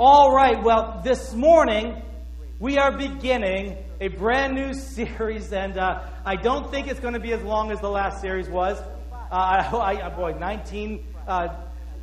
All right, well, this morning we are beginning a brand new series, and uh, I don't think it's going to be as long as the last series was. Uh, I, I, boy, 19 uh,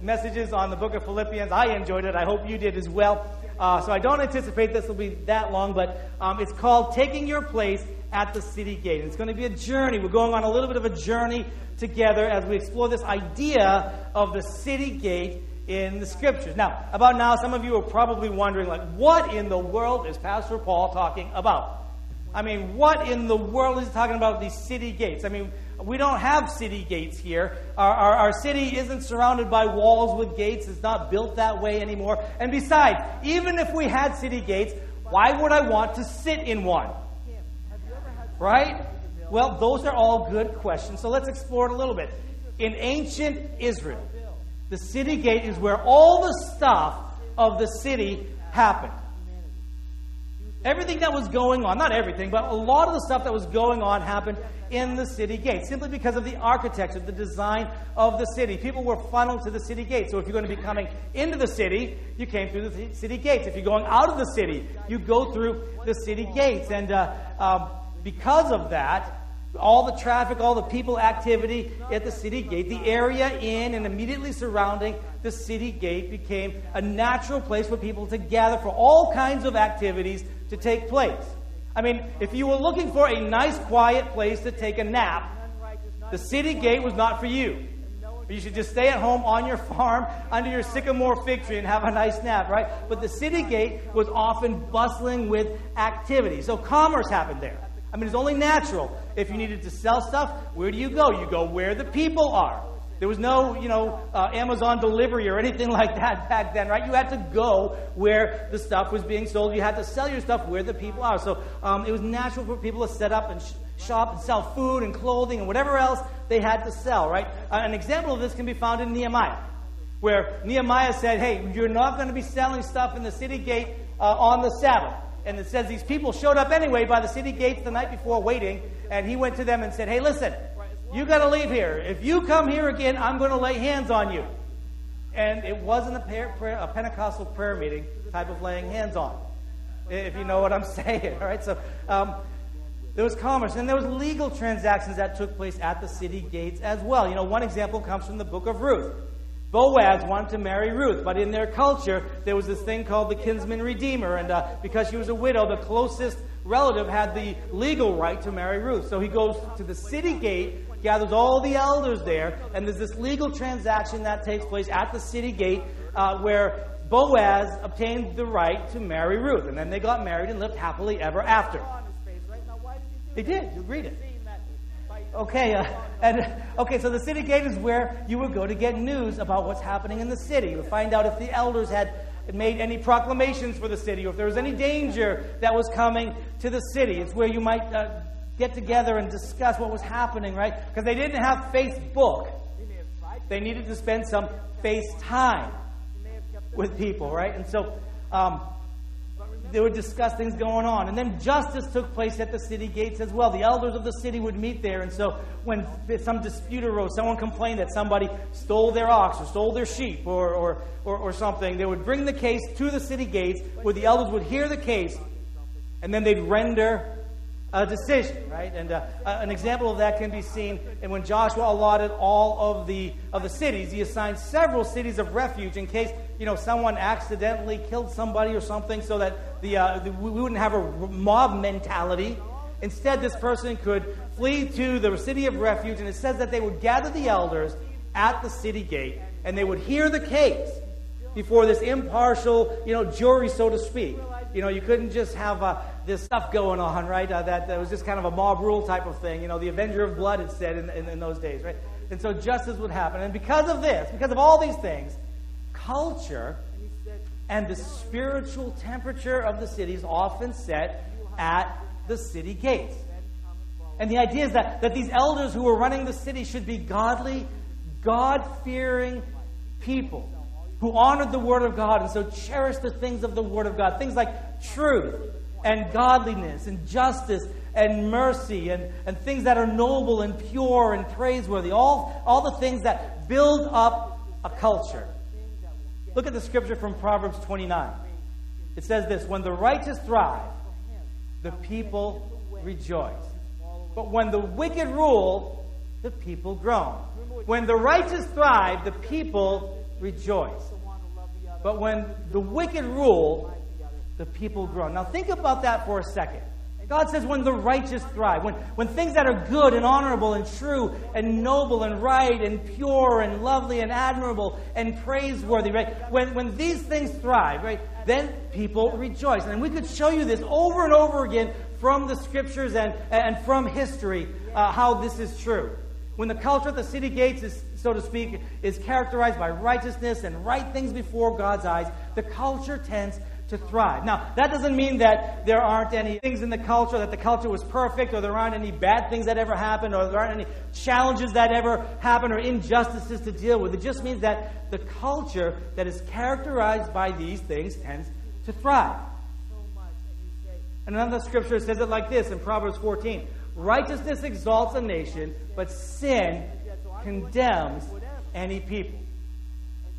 messages on the book of Philippians. I enjoyed it. I hope you did as well. Uh, so I don't anticipate this will be that long, but um, it's called Taking Your Place at the City Gate. It's going to be a journey. We're going on a little bit of a journey together as we explore this idea of the city gate in the scriptures. Now, about now, some of you are probably wondering, like, what in the world is Pastor Paul talking about? I mean, what in the world is he talking about these city gates? I mean, we don't have city gates here. Our, our, our, city isn't surrounded by walls with gates. It's not built that way anymore. And besides, even if we had city gates, why would I want to sit in one? Right? Well, those are all good questions. So let's explore it a little bit. In ancient Israel, the city gate is where all the stuff of the city happened. Everything that was going on, not everything, but a lot of the stuff that was going on happened in the city gate simply because of the architecture, the design of the city. People were funneled to the city gate. So if you're going to be coming into the city, you came through the city gates. If you're going out of the city, you go through the city gates. And uh, uh, because of that, all the traffic, all the people activity at the city gate, the area in and immediately surrounding the city gate became a natural place for people to gather for all kinds of activities to take place. I mean, if you were looking for a nice, quiet place to take a nap, the city gate was not for you. You should just stay at home on your farm under your sycamore fig tree and have a nice nap, right? But the city gate was often bustling with activity. So commerce happened there. I mean, it's only natural. If you needed to sell stuff, where do you go? You go where the people are. There was no, you know, uh, Amazon delivery or anything like that back then, right? You had to go where the stuff was being sold. You had to sell your stuff where the people are. So um, it was natural for people to set up and sh- shop and sell food and clothing and whatever else they had to sell, right? Uh, an example of this can be found in Nehemiah, where Nehemiah said, "Hey, you're not going to be selling stuff in the city gate uh, on the Sabbath." And it says these people showed up anyway by the city gates the night before waiting, and he went to them and said, Hey, listen, you got to leave here. If you come here again, I'm going to lay hands on you. And it wasn't a, prayer, a Pentecostal prayer meeting type of laying hands on, if you know what I'm saying. All right, so um, there was commerce, and there was legal transactions that took place at the city gates as well. You know, one example comes from the book of Ruth. Boaz wanted to marry Ruth, but in their culture, there was this thing called the kinsman redeemer, and uh, because she was a widow, the closest relative had the legal right to marry Ruth. So he goes to the city gate, gathers all the elders there, and there's this legal transaction that takes place at the city gate uh, where Boaz obtained the right to marry Ruth, and then they got married and lived happily ever after. They did. You read it. Okay, uh, and okay, so the city gate is where you would go to get news about what's happening in the city. You would find out if the elders had made any proclamations for the city, or if there was any danger that was coming to the city. It's where you might uh, get together and discuss what was happening, right? Because they didn't have Facebook. They needed to spend some face time with people, right? And so um, they would discuss things going on. And then justice took place at the city gates as well. The elders of the city would meet there. And so when some dispute arose, someone complained that somebody stole their ox or stole their sheep or, or, or, or something, they would bring the case to the city gates where the elders would hear the case and then they'd render a decision, right? And uh, an example of that can be seen and when Joshua allotted all of the of the cities, he assigned several cities of refuge in case you know someone accidentally killed somebody or something, so that the, uh, the we wouldn't have a mob mentality. Instead, this person could flee to the city of refuge, and it says that they would gather the elders at the city gate, and they would hear the case before this impartial, you know, jury, so to speak. You know, you couldn't just have uh, this stuff going on, right? Uh, that, that was just kind of a mob rule type of thing. You know, the Avenger of Blood, it said in, in, in those days, right? And so justice would happen. And because of this, because of all these things, culture and the spiritual temperature of the city is often set at the city gates. And the idea is that, that these elders who are running the city should be godly, God fearing people who honored the Word of God and so cherished the things of the Word of God. Things like truth and godliness and justice and mercy and, and things that are noble and pure and praiseworthy. All, all the things that build up a culture. Look at the scripture from Proverbs 29. It says this When the righteous thrive, the people rejoice. But when the wicked rule, the people groan. When the righteous thrive, the people rejoice. But when the wicked rule, the people groan. Now think about that for a second. God says when the righteous thrive, when, when things that are good and honorable and true and noble and right and pure and lovely and admirable and praiseworthy, right? When, when these things thrive, right, then people rejoice. And we could show you this over and over again from the scriptures and, and from history uh, how this is true. When the culture of the city gates is, so to speak, is characterized by righteousness and right things before God's eyes, the culture tends to thrive. Now, that doesn't mean that there aren't any things in the culture, that the culture was perfect, or there aren't any bad things that ever happened, or there aren't any challenges that ever happened, or injustices to deal with. It just means that the culture that is characterized by these things tends to thrive. And another scripture says it like this in Proverbs 14 Righteousness exalts a nation, but sin condemns any people.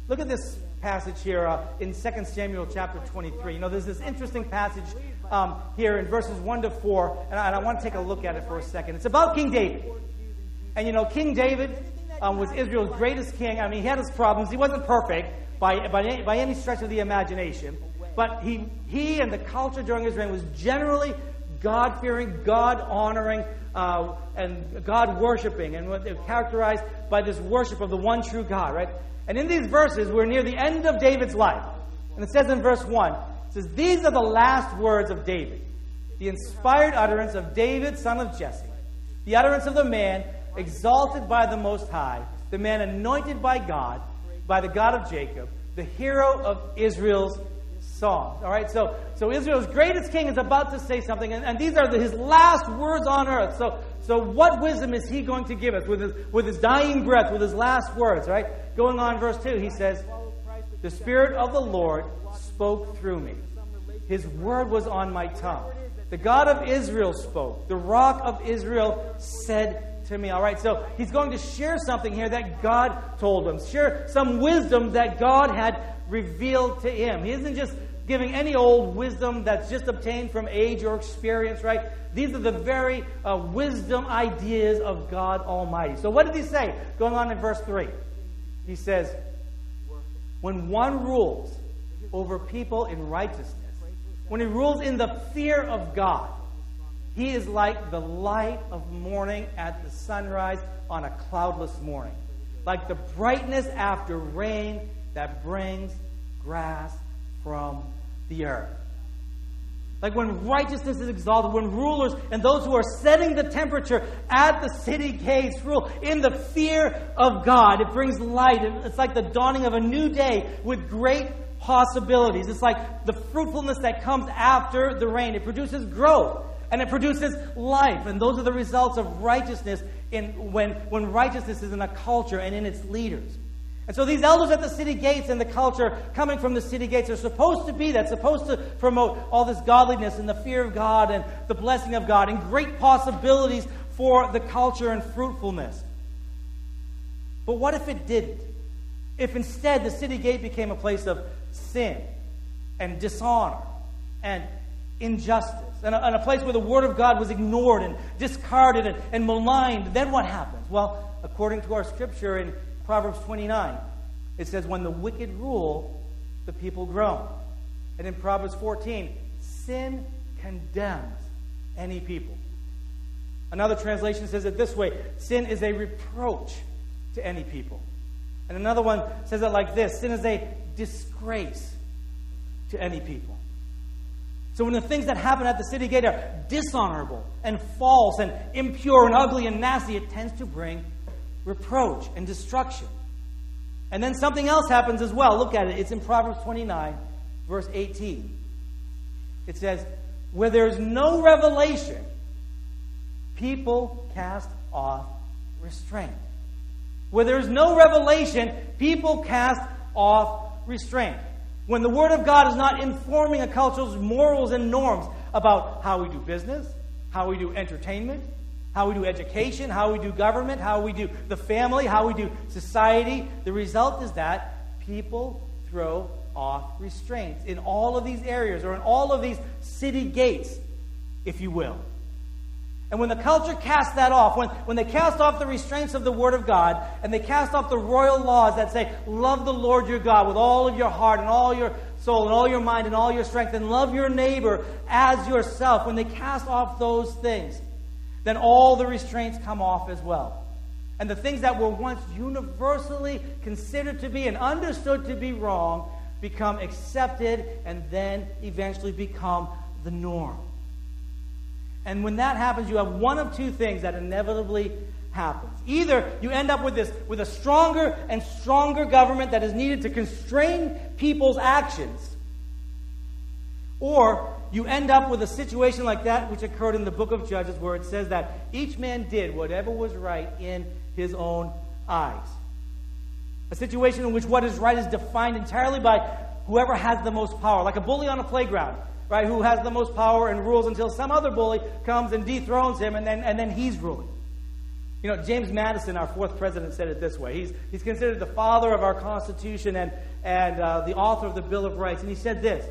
Look at this passage here uh, in 2 Samuel chapter 23. You know, there's this interesting passage um, here in verses 1 to 4, and I, and I, want to take a look at it for a second. It's about King David. And you know, King David um, was Israel's greatest king. I mean, he had his problems. He wasn't perfect by, by, any, by any stretch of the imagination. But he, he and the culture during his reign was generally God fearing, God honoring, uh, and God worshiping, and what they're characterized by this worship of the one true God, right? And in these verses, we're near the end of David's life. And it says in verse 1, it says, These are the last words of David, the inspired utterance of David, son of Jesse, the utterance of the man exalted by the Most High, the man anointed by God, by the God of Jacob, the hero of Israel's All right, so so Israel's greatest king is about to say something, and, and these are the, his last words on earth. So so what wisdom is he going to give us with his with his dying breath, with his last words? Right, going on, verse two, he says, "The Spirit of the Lord spoke through me; His word was on my tongue." The God of Israel spoke. The rock of Israel said to me. All right, so he's going to share something here that God told him, share some wisdom that God had revealed to him. He isn't just giving any old wisdom that's just obtained from age or experience, right? These are the very uh, wisdom ideas of God Almighty. So, what did he say? Going on in verse 3, he says, When one rules over people in righteousness, when he rules in the fear of God, he is like the light of morning at the sunrise on a cloudless morning, like the brightness after rain that brings grass from the earth. Like when righteousness is exalted, when rulers and those who are setting the temperature at the city gates rule in the fear of God, it brings light. It's like the dawning of a new day with great possibilities. It's like the fruitfulness that comes after the rain. It produces growth and it produces life. And those are the results of righteousness in, when, when righteousness is in a culture and in its leaders. And so these elders at the city gates and the culture coming from the city gates are supposed to be that, supposed to promote all this godliness and the fear of God and the blessing of God and great possibilities for the culture and fruitfulness. But what if it didn't? If instead the city gate became a place of sin and dishonor and injustice and a, and a place where the Word of God was ignored and discarded and, and maligned, then what happens? Well, according to our scripture in Proverbs 29. It says, When the wicked rule, the people groan. And in Proverbs 14, sin condemns any people. Another translation says it this way sin is a reproach to any people. And another one says it like this sin is a disgrace to any people. So when the things that happen at the city gate are dishonorable and false and impure and ugly and nasty, it tends to bring reproach, and destruction. And then something else happens as well. Look at it. It's in Proverbs 29, verse 18. It says, Where there's no revelation, people cast off restraint. Where there's no revelation, people cast off restraint. When the Word of God is not informing a culture's morals and norms about how we do business, how we do entertainment, how we do education, how we do government, how we do the family, how we do society. The result is that people throw off restraints in all of these areas or in all of these city gates, if you will. And when the culture casts that off, when, when they cast off the restraints of the Word of God, and they cast off the royal laws that say, love the Lord your God with all of your heart and all your soul and all your mind and all your strength, and love your neighbor as yourself, when they cast off those things, then all the restraints come off as well. And the things that were once universally considered to be and understood to be wrong become accepted and then eventually become the norm. And when that happens, you have one of two things that inevitably happens. Either you end up with this with a stronger and stronger government that is needed to constrain people's actions, or you end up with a situation like that which occurred in the book of Judges where it says that each man did whatever was right in his own eyes. A situation in which what is right is defined entirely by whoever has the most power, like a bully on a playground right, who has the most power and rules until some other bully comes and dethrones him, and then, and then he's ruling. You know, James Madison, our fourth president, said it this way. He's, he's considered the father of our Constitution and, and uh, the author of the Bill of Rights. And he said this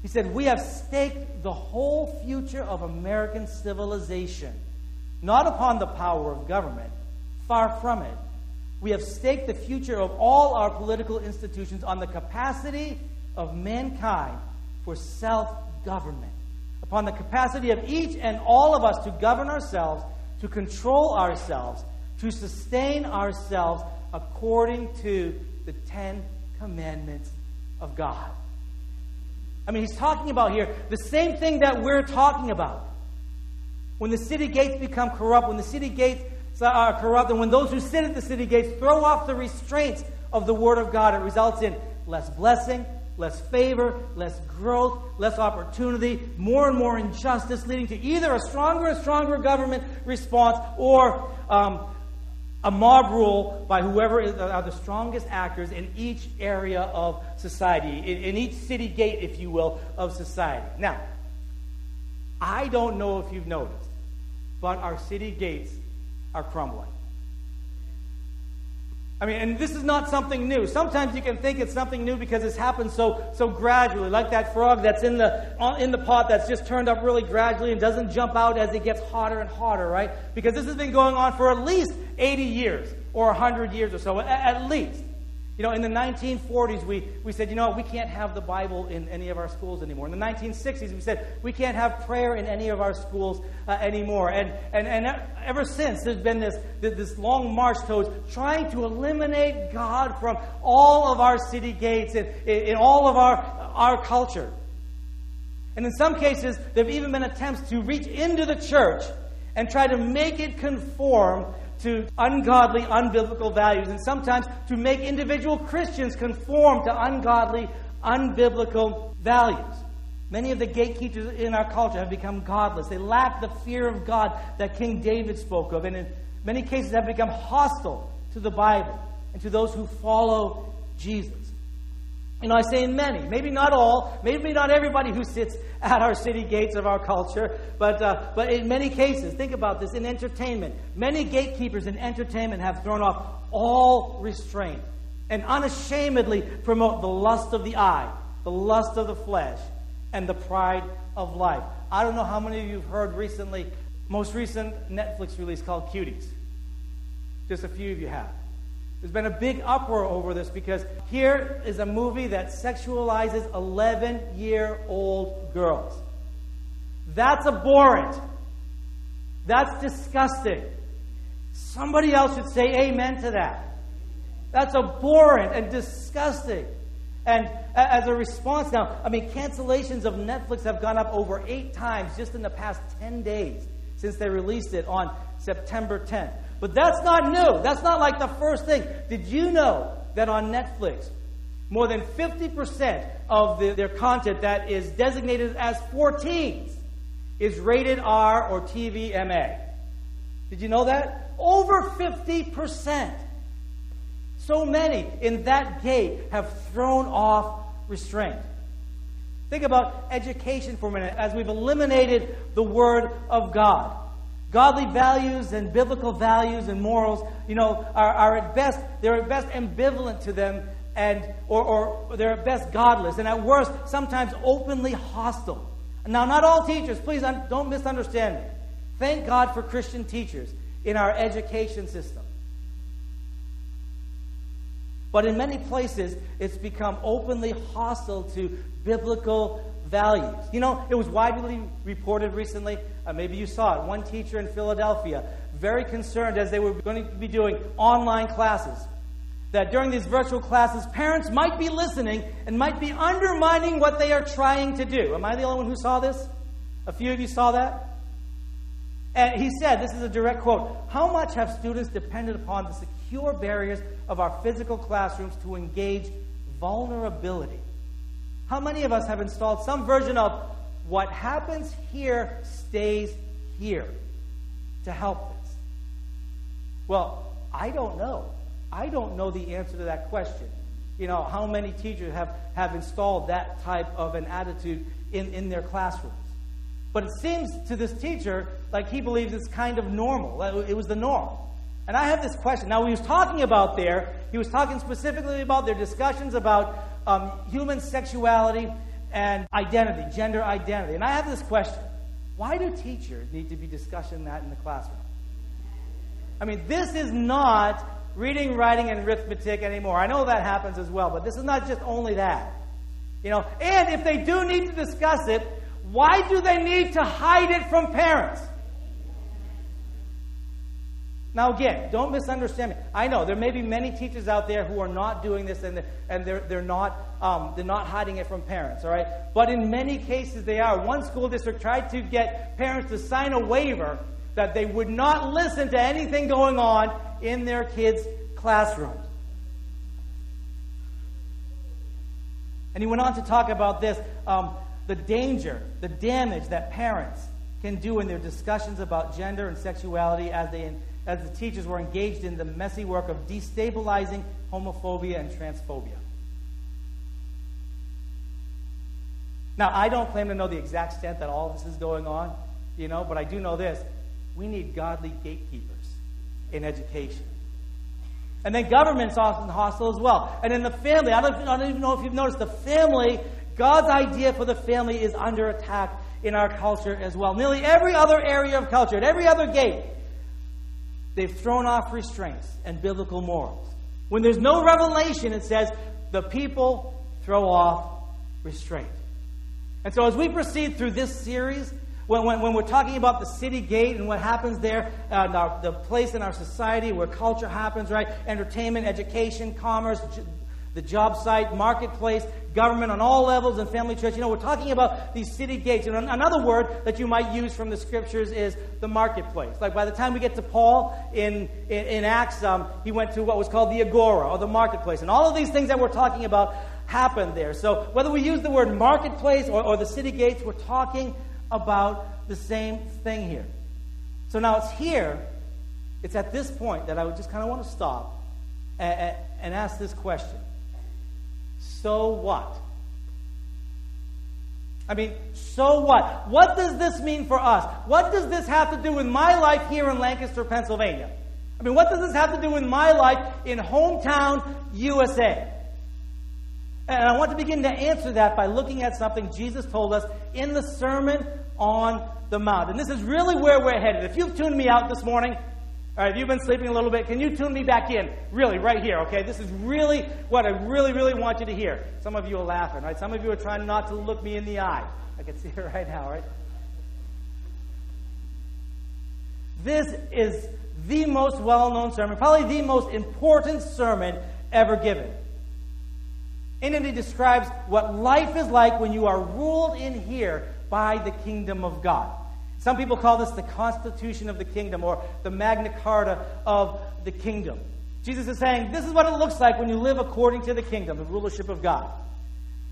He said, We have staked the whole future of American civilization, not upon the power of government, far from it. We have staked the future of all our political institutions on the capacity of mankind for self government, upon the capacity of each and all of us to govern ourselves, to control ourselves, to sustain ourselves according to the Ten Commandments of God. I mean, he's talking about here the same thing that we're talking about. When the city gates become corrupt, when the city gates are corrupt, and when those who sit at the city gates throw off the restraints of the Word of God, it results in less blessing, less favor, less growth, less opportunity, more and more injustice, leading to either a stronger and stronger government response or um, a mob rule by whoever is, are the strongest actors in each area of society, in, in each city gate, if you will, of society. Now, I don't know if you've noticed, but our city gates are crumbling. I mean, and this is not something new. Sometimes you can think it's something new because it's happened so so gradually, like that frog that's in the in the pot that's just turned up really gradually and doesn't jump out as it gets hotter and hotter, right? Because this has been going on for at least 80 years or 100 years or so, at, at least. You know, in the 1940s, we, we said, you know, we can't have the Bible in any of our schools anymore. In the 1960s, we said, we can't have prayer in any of our schools uh, anymore. And, and, and ever since, there's been this, this long march towards trying to eliminate God from all of our city gates and in all of our, our culture. And in some cases, there have even been attempts to reach into the church and try to make it conform to ungodly, unbiblical values, and sometimes to make individual Christians conform to ungodly, unbiblical values. Many of the gatekeepers in our culture have become godless. They lack the fear of God that King David spoke of, and in many cases have become hostile to the Bible and to those who follow Jesus. You know, I say in many, maybe not all, maybe not everybody who sits at our city gates of our culture, but, uh, but in many cases, think about this in entertainment. Many gatekeepers in entertainment have thrown off all restraint and unashamedly promote the lust of the eye, the lust of the flesh, and the pride of life. I don't know how many of you have heard recently, most recent Netflix release called Cuties. Just a few of you have. There's been a big uproar over this because here is a movie that sexualizes 11 year old girls. That's abhorrent. That's disgusting. Somebody else should say amen to that. That's abhorrent and disgusting. And as a response now, I mean, cancellations of Netflix have gone up over eight times just in the past 10 days since they released it on September 10th. But that's not new. That's not like the first thing. Did you know that on Netflix, more than 50% of the, their content that is designated as for teens is rated R or TVMA? Did you know that? Over 50%. So many in that gate have thrown off restraint. Think about education for a minute as we've eliminated the Word of God. Godly values and biblical values and morals, you know, are, are at best, they're at best ambivalent to them and or, or they're at best godless, and at worst, sometimes openly hostile. Now, not all teachers, please don't misunderstand me. Thank God for Christian teachers in our education system. But in many places, it's become openly hostile to biblical values. You know, it was widely reported recently, uh, maybe you saw it, one teacher in Philadelphia, very concerned as they were going to be doing online classes, that during these virtual classes, parents might be listening and might be undermining what they are trying to do. Am I the only one who saw this? A few of you saw that? And he said, this is a direct quote How much have students depended upon the secure barriers of our physical classrooms to engage vulnerability? How many of us have installed some version of what happens here stays here to help this? Well, I don't know. I don't know the answer to that question. You know, how many teachers have, have installed that type of an attitude in, in their classrooms? But it seems to this teacher like he believes it's kind of normal. It was the norm. And I have this question. Now, he was talking about there, he was talking specifically about their discussions about um, human sexuality and identity, gender identity. And I have this question why do teachers need to be discussing that in the classroom? I mean, this is not reading, writing, and arithmetic anymore. I know that happens as well, but this is not just only that. You know, and if they do need to discuss it, why do they need to hide it from parents? Now, again, don't misunderstand me. I know there may be many teachers out there who are not doing this and they're, and they're, they're, not, um, they're not hiding it from parents, all right? But in many cases, they are. One school district tried to get parents to sign a waiver that they would not listen to anything going on in their kids' classrooms. And he went on to talk about this um, the danger, the damage that parents can do in their discussions about gender and sexuality as they as the teachers were engaged in the messy work of destabilizing homophobia and transphobia. Now, I don't claim to know the exact extent that all this is going on, you know, but I do know this. We need godly gatekeepers in education. And then government's often hostile as well. And in the family, I don't, I don't even know if you've noticed, the family, God's idea for the family is under attack in our culture as well. Nearly every other area of culture, at every other gate, They've thrown off restraints and biblical morals. When there's no revelation, it says the people throw off restraint. And so, as we proceed through this series, when, when, when we're talking about the city gate and what happens there, uh, the place in our society where culture happens, right? Entertainment, education, commerce, the job site, marketplace, government on all levels, and family church. You know, we're talking about these city gates. And another word that you might use from the scriptures is the marketplace. Like by the time we get to Paul in, in, in Acts, um, he went to what was called the agora or the marketplace. And all of these things that we're talking about happened there. So whether we use the word marketplace or, or the city gates, we're talking about the same thing here. So now it's here, it's at this point that I would just kind of want to stop and, and ask this question so what? I mean, so what? What does this mean for us? What does this have to do with my life here in Lancaster, Pennsylvania? I mean, what does this have to do with my life in hometown USA? And I want to begin to answer that by looking at something Jesus told us in the Sermon on the Mount. And this is really where we're headed. If you've tuned me out this morning, all right, you've been sleeping a little bit, can you tune me back in? Really, right here, okay? This is really what I really, really want you to hear. Some of you are laughing, right? Some of you are trying not to look me in the eye. I can see it right now, right? This is the most well known sermon, probably the most important sermon ever given. And it describes what life is like when you are ruled in here by the kingdom of God. Some people call this the constitution of the kingdom or the Magna Carta of the kingdom. Jesus is saying, This is what it looks like when you live according to the kingdom, the rulership of God.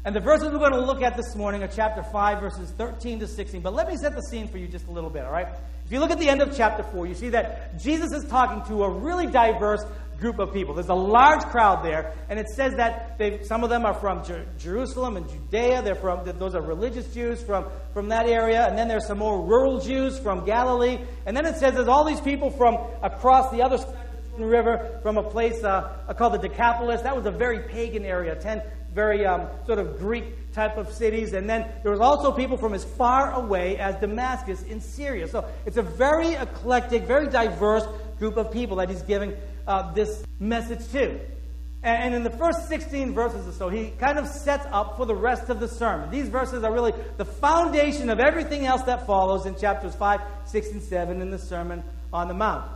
And the verses we're going to look at this morning are chapter 5, verses 13 to 16. But let me set the scene for you just a little bit, all right? If you look at the end of chapter 4, you see that Jesus is talking to a really diverse group of people. There's a large crowd there, and it says that some of them are from Jer- Jerusalem and Judea. They're from those are religious Jews from, from that area, and then there's some more rural Jews from Galilee, and then it says there's all these people from across the other side Euphrates River from a place uh, called the Decapolis. That was a very pagan area, 10 very um, sort of Greek type of cities. And then there was also people from as far away as Damascus in Syria. So it's a very eclectic, very diverse group of people that he's giving uh, this message to. And in the first 16 verses or so, he kind of sets up for the rest of the sermon. These verses are really the foundation of everything else that follows in chapters 5, 6, and 7 in the Sermon on the Mount.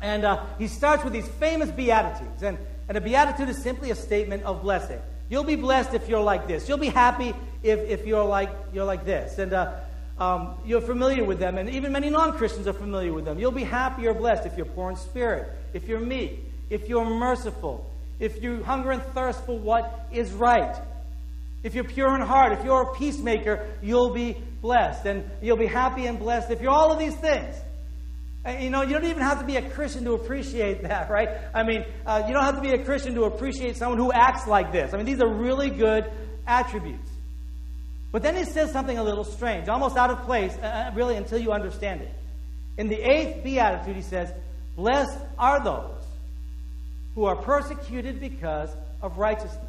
And uh, he starts with these famous Beatitudes. And, and a Beatitude is simply a statement of blessing. You'll be blessed if you're like this. You'll be happy if, if you're, like, you're like this. And uh, um, you're familiar with them. And even many non Christians are familiar with them. You'll be happy or blessed if you're poor in spirit, if you're meek if you're merciful, if you hunger and thirst for what is right, if you're pure in heart, if you're a peacemaker, you'll be blessed. And you'll be happy and blessed if you're all of these things. You know, you don't even have to be a Christian to appreciate that, right? I mean, uh, you don't have to be a Christian to appreciate someone who acts like this. I mean, these are really good attributes. But then he says something a little strange, almost out of place, uh, uh really, until you understand it. In the eighth beatitude, he says, Blessed are those who are persecuted because of righteousness,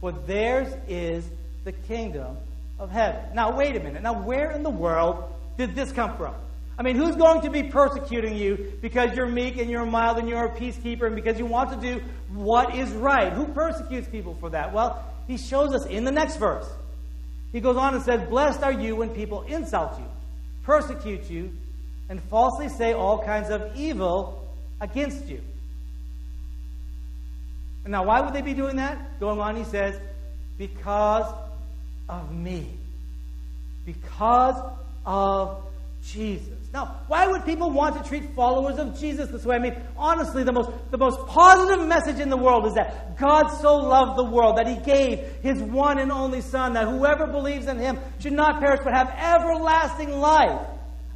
for theirs is the kingdom of heaven. Now, wait a minute. Now, where in the world did this come from? I mean, who's going to be persecuting you because you're meek and you're mild and you're a peacekeeper and because you want to do what is right? Who persecutes people for that? Well, he shows us in the next verse. He goes on and says, Blessed are you when people insult you, persecute you, and falsely say all kinds of evil against you. And Now, why would they be doing that? Going on, he says, because of me. Because of Jesus. Now, why would people want to treat followers of Jesus this way? I mean, honestly, the most, the most positive message in the world is that God so loved the world that he gave his one and only Son, that whoever believes in him should not perish but have everlasting life.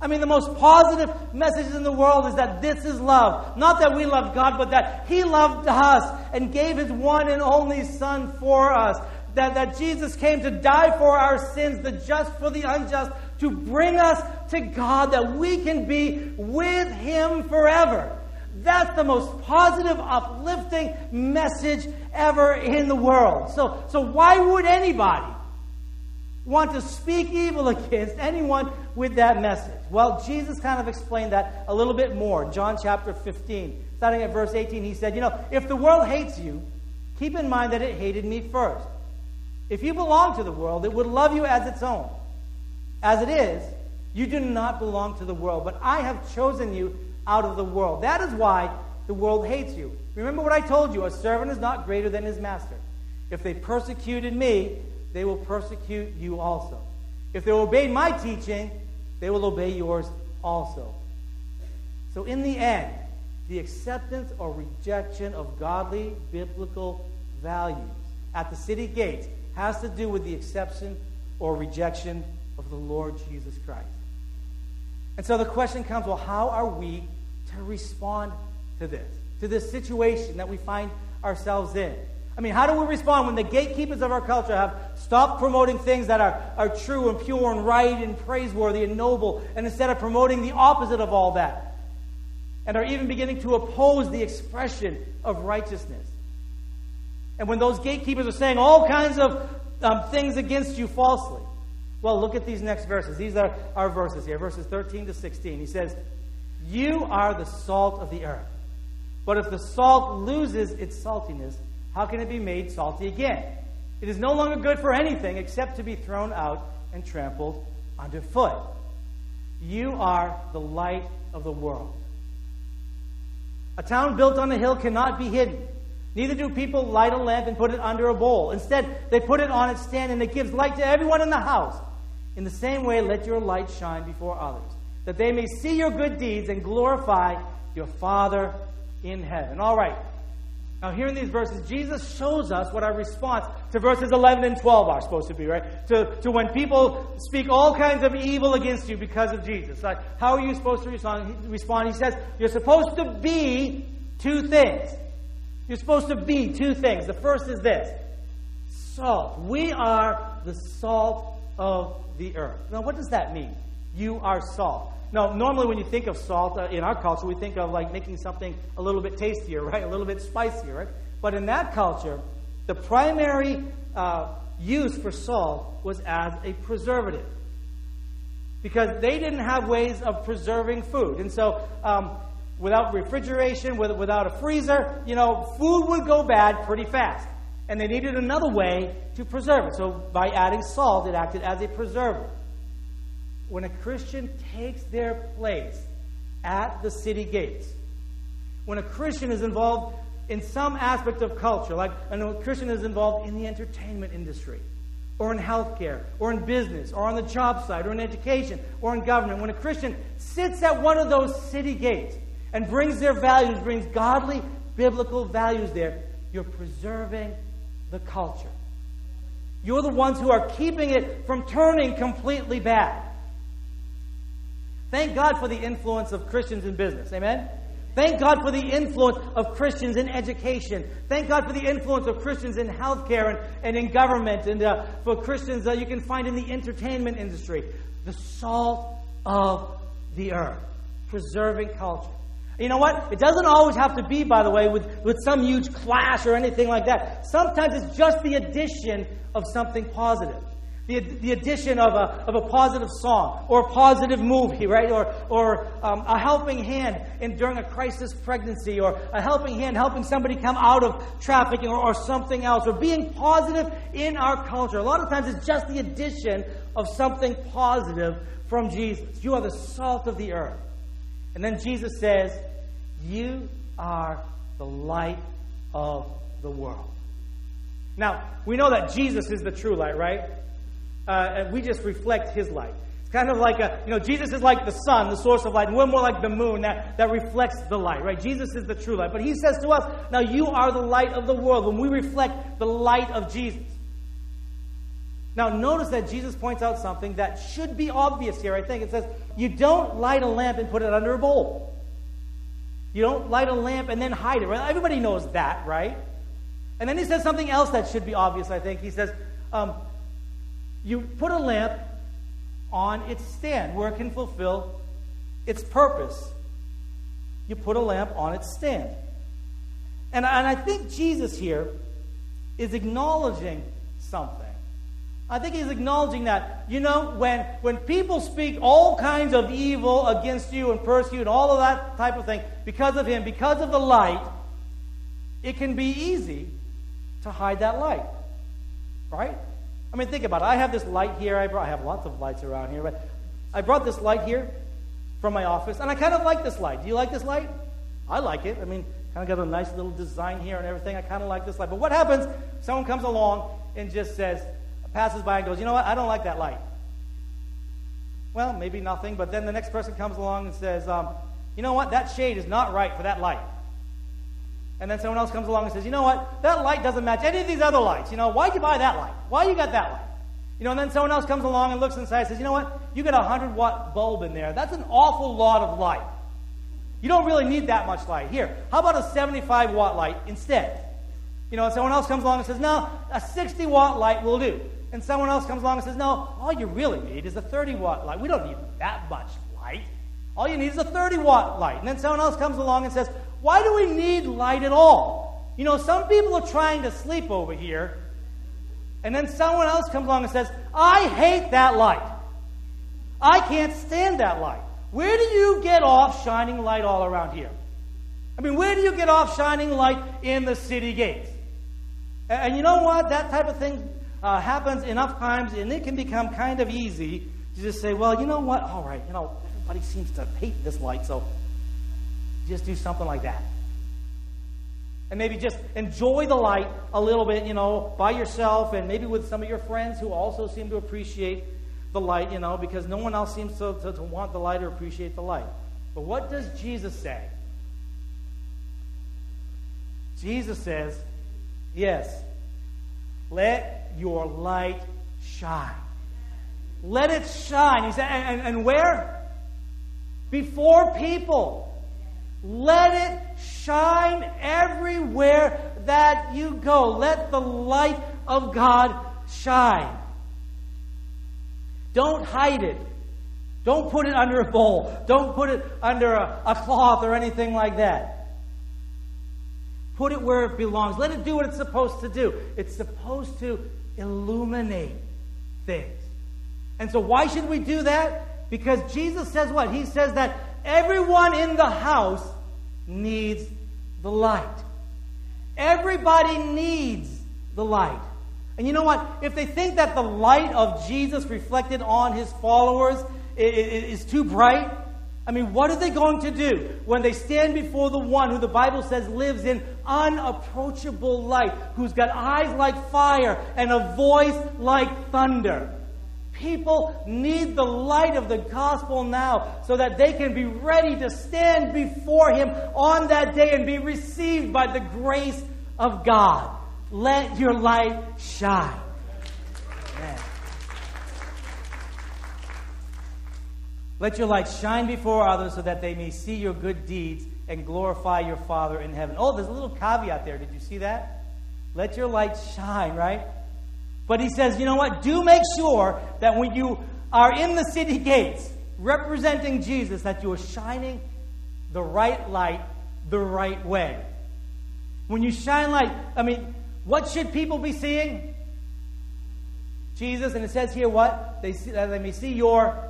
I mean, the most positive message in the world is that this is love. Not that we loved God, but that He loved us and gave His one and only Son for us. That, that Jesus came to die for our sins, the just for the unjust, to bring us to God, that we can be with Him forever. That's the most positive, uplifting message ever in the world. So, so why would anybody want to speak evil against anyone with that message? Well, Jesus kind of explained that a little bit more. John chapter 15, starting at verse 18, he said, You know, if the world hates you, keep in mind that it hated me first. If you belong to the world, it would love you as its own. As it is, you do not belong to the world, but I have chosen you out of the world. That is why the world hates you. Remember what I told you a servant is not greater than his master. If they persecuted me, they will persecute you also. If they obeyed my teaching, they will obey yours also. So, in the end, the acceptance or rejection of godly biblical values at the city gates has to do with the acceptance or rejection of the Lord Jesus Christ. And so the question comes well, how are we to respond to this, to this situation that we find ourselves in? I mean, how do we respond when the gatekeepers of our culture have stopped promoting things that are, are true and pure and right and praiseworthy and noble, and instead of promoting the opposite of all that, and are even beginning to oppose the expression of righteousness? And when those gatekeepers are saying all kinds of um, things against you falsely, well, look at these next verses. These are our verses here, verses 13 to 16. He says, You are the salt of the earth. But if the salt loses its saltiness, how can it be made salty again? It is no longer good for anything except to be thrown out and trampled underfoot. You are the light of the world. A town built on a hill cannot be hidden. Neither do people light a lamp and put it under a bowl. Instead, they put it on its stand and it gives light to everyone in the house. In the same way, let your light shine before others, that they may see your good deeds and glorify your Father in heaven. All right, now, here in these verses, Jesus shows us what our response to verses 11 and 12 are supposed to be, right? To, to when people speak all kinds of evil against you because of Jesus. Like, how are you supposed to respond? respond? He says, You're supposed to be two things. You're supposed to be two things. The first is this salt. We are the salt of the earth. Now, what does that mean? You are salt. Now, normally when you think of salt uh, in our culture, we think of like making something a little bit tastier, right? A little bit spicier, right? But in that culture, the primary uh, use for salt was as a preservative because they didn't have ways of preserving food. And so, um, without refrigeration, with, without a freezer, you know, food would go bad pretty fast. And they needed another way to preserve it. So, by adding salt, it acted as a preservative. When a Christian takes their place at the city gates, when a Christian is involved in some aspect of culture, like a Christian is involved in the entertainment industry, or in healthcare, or in business, or on the job site, or in education, or in government, when a Christian sits at one of those city gates and brings their values, brings godly, biblical values there, you're preserving the culture. You're the ones who are keeping it from turning completely bad. Thank God for the influence of Christians in business. Amen? Thank God for the influence of Christians in education. Thank God for the influence of Christians in healthcare and, and in government and uh, for Christians that you can find in the entertainment industry. The salt of the earth, preserving culture. You know what? It doesn't always have to be, by the way, with, with some huge clash or anything like that. Sometimes it's just the addition of something positive the, the addition of a, of a positive song or a positive movie, right? Or, or um, a helping hand in, during a crisis pregnancy or a helping hand helping somebody come out of trafficking or, or something else or being positive in our culture. A lot of times it's just the addition of something positive from Jesus. You are the salt of the earth. And then Jesus says, You are the light of the world. Now, we know that Jesus is the true light, right? uh, and we just reflect His light. It's kind of like a, you know, Jesus is like the sun, the source of light, and we're more like the moon that, that reflects the light, right? Jesus is the true light. But He says to us, now you are the light of the world when we reflect the light of Jesus. Now, notice that Jesus points out something that should be obvious here, I think. It says, You don't light a lamp and put it under a bowl. You don't light a lamp and then hide it, right? Everybody knows that, right? And then he says something else that should be obvious, I think. He says, um, you put a lamp on its stand where it can fulfill its purpose. You put a lamp on its stand. And, and I think Jesus here is acknowledging something. I think he's acknowledging that, you know, when, when people speak all kinds of evil against you and persecute and all of that type of thing, because of him, because of the light, it can be easy to hide that light. Right? I mean, think about it. I have this light here. I, brought, I have lots of lights around here, but I brought this light here from my office, and I kind of like this light. Do you like this light? I like it. I mean, kind of got a nice little design here and everything. I kind of like this light. But what happens? Someone comes along and just says, passes by and goes, you know what? I don't like that light. Well, maybe nothing, but then the next person comes along and says, um, you know what? That shade is not right for that light. And then someone else comes along and says, you know what? That light doesn't match any of these other lights. You know, why'd you buy that light? Why you got that light? You know, and then someone else comes along and looks inside and says, you know what? You got a 100 watt bulb in there. That's an awful lot of light. You don't really need that much light. Here, how about a 75 watt light instead? You know, and someone else comes along and says, no, a 60 watt light will do. And someone else comes along and says, no, all you really need is a 30 watt light. We don't need that much light. All you need is a 30 watt light. And then someone else comes along and says, why do we need light at all? You know, some people are trying to sleep over here, and then someone else comes along and says, I hate that light. I can't stand that light. Where do you get off shining light all around here? I mean, where do you get off shining light in the city gates? And you know what? That type of thing uh, happens enough times, and it can become kind of easy to just say, well, you know what? All right, you know, everybody seems to hate this light, so just do something like that. And maybe just enjoy the light a little bit, you know, by yourself and maybe with some of your friends who also seem to appreciate the light, you know, because no one else seems to, to, to want the light or appreciate the light. But what does Jesus say? Jesus says, Yes, let your light shine. Let it shine. He said, and, and, and where? Before people. Let it shine everywhere that you go. Let the light of God shine. Don't hide it. Don't put it under a bowl. Don't put it under a, a cloth or anything like that. Put it where it belongs. Let it do what it's supposed to do. It's supposed to illuminate things. And so, why should we do that? Because Jesus says what? He says that everyone in the house needs the light. Everybody needs the light. And you know what? If they think that the light of Jesus reflected on his followers is too bright, I mean, what are they going to do when they stand before the one who the Bible says lives in unapproachable light, who's got eyes like fire and a voice like thunder? People need the light of the gospel now so that they can be ready to stand before Him on that day and be received by the grace of God. Let your light shine. Amen. Let your light shine before others so that they may see your good deeds and glorify your Father in heaven. Oh, there's a little caveat there. Did you see that? Let your light shine, right? But he says, you know what? Do make sure that when you are in the city gates representing Jesus, that you are shining the right light the right way. When you shine light, I mean, what should people be seeing? Jesus, and it says here what? They see, that they may see your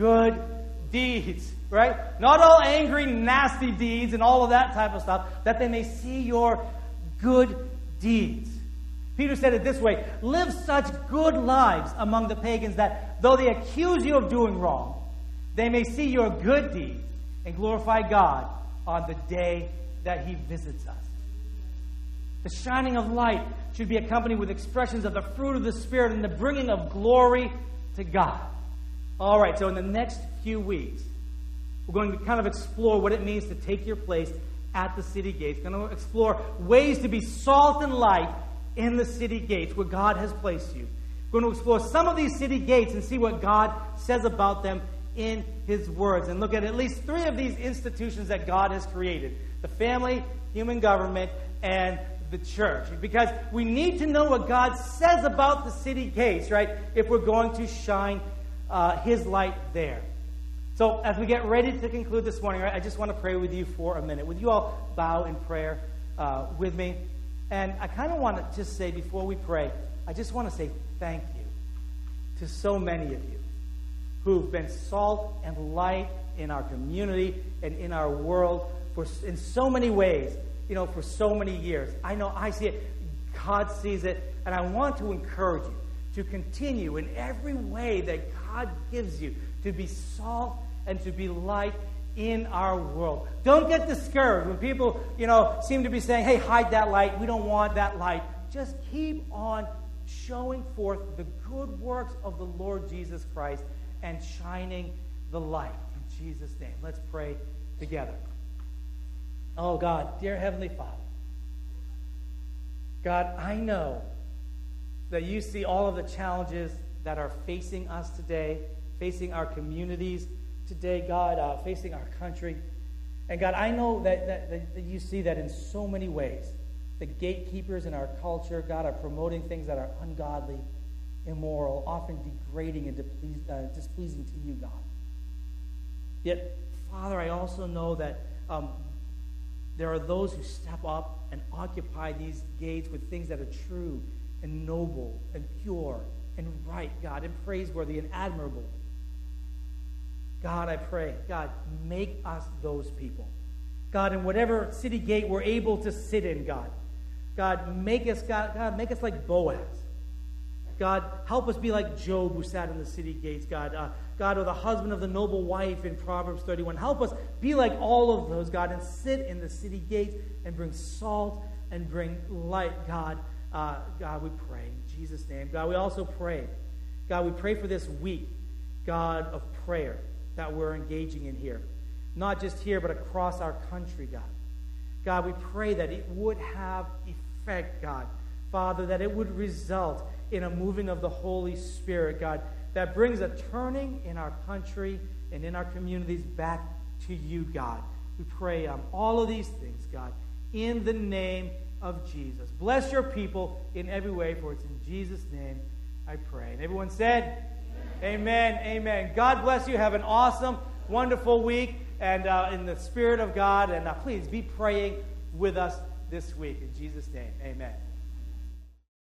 good deeds, right? Not all angry, nasty deeds and all of that type of stuff, that they may see your good deeds. Peter said it this way Live such good lives among the pagans that though they accuse you of doing wrong, they may see your good deeds and glorify God on the day that He visits us. The shining of light should be accompanied with expressions of the fruit of the Spirit and the bringing of glory to God. All right, so in the next few weeks, we're going to kind of explore what it means to take your place at the city gates. We're going to explore ways to be salt and light in the city gates where God has placed you. We're going to explore some of these city gates and see what God says about them in His words and look at at least three of these institutions that God has created the family, human government, and the church. Because we need to know what God says about the city gates, right? If we're going to shine uh, His light there. So, as we get ready to conclude this morning, right, I just want to pray with you for a minute. Would you all bow in prayer uh, with me? And I kind of want to just say before we pray, I just want to say thank you to so many of you who've been salt and light in our community and in our world for in so many ways, you know, for so many years. I know I see it, God sees it, and I want to encourage you to continue in every way that God gives you to be salt and to be light in our world. Don't get discouraged when people, you know, seem to be saying, hey, hide that light. We don't want that light. Just keep on showing forth the good works of the Lord Jesus Christ and shining the light. In Jesus' name. Let's pray together. Oh, God, dear Heavenly Father, God, I know that you see all of the challenges that are facing us today, facing our communities today, God, uh, facing our country. And God, I know that, that, that, you see that in so many ways. The gatekeepers in our culture, God, are promoting things that are ungodly, immoral, often degrading and uh, displeasing to you, God. Yet, Father, I also know that um, there are those who step up and occupy these gates with things that are true and noble and pure and right, God, and praiseworthy and admirable. God, I pray, God, make us those people. God, in whatever city gate we're able to sit in, God. God, make us, God, God, make us like Boaz. God, help us be like Job who sat in the city gates, God. Uh, God, or the husband of the noble wife in Proverbs 31. Help us be like all of those, God, and sit in the city gates and bring salt and bring light, God. Uh, God, we pray in Jesus' name. God, we also pray. God, we pray for this week, God, of prayer that we're engaging in here. Not just here, but across our country, God. God, we pray that it would have effect, God. Father, that it would result in a moving of the Holy Spirit, God, that brings a turning in our country and in our communities back to you, God. We pray um, all of these things, God, in the name of Jesus. Bless your people in every way, for it's in Jesus' name I pray. And everyone said, Amen. Amen. Amen. God bless you. Have an awesome, wonderful week and uh, in the Spirit of God. And uh, please be praying with us this week. In Jesus' name, amen.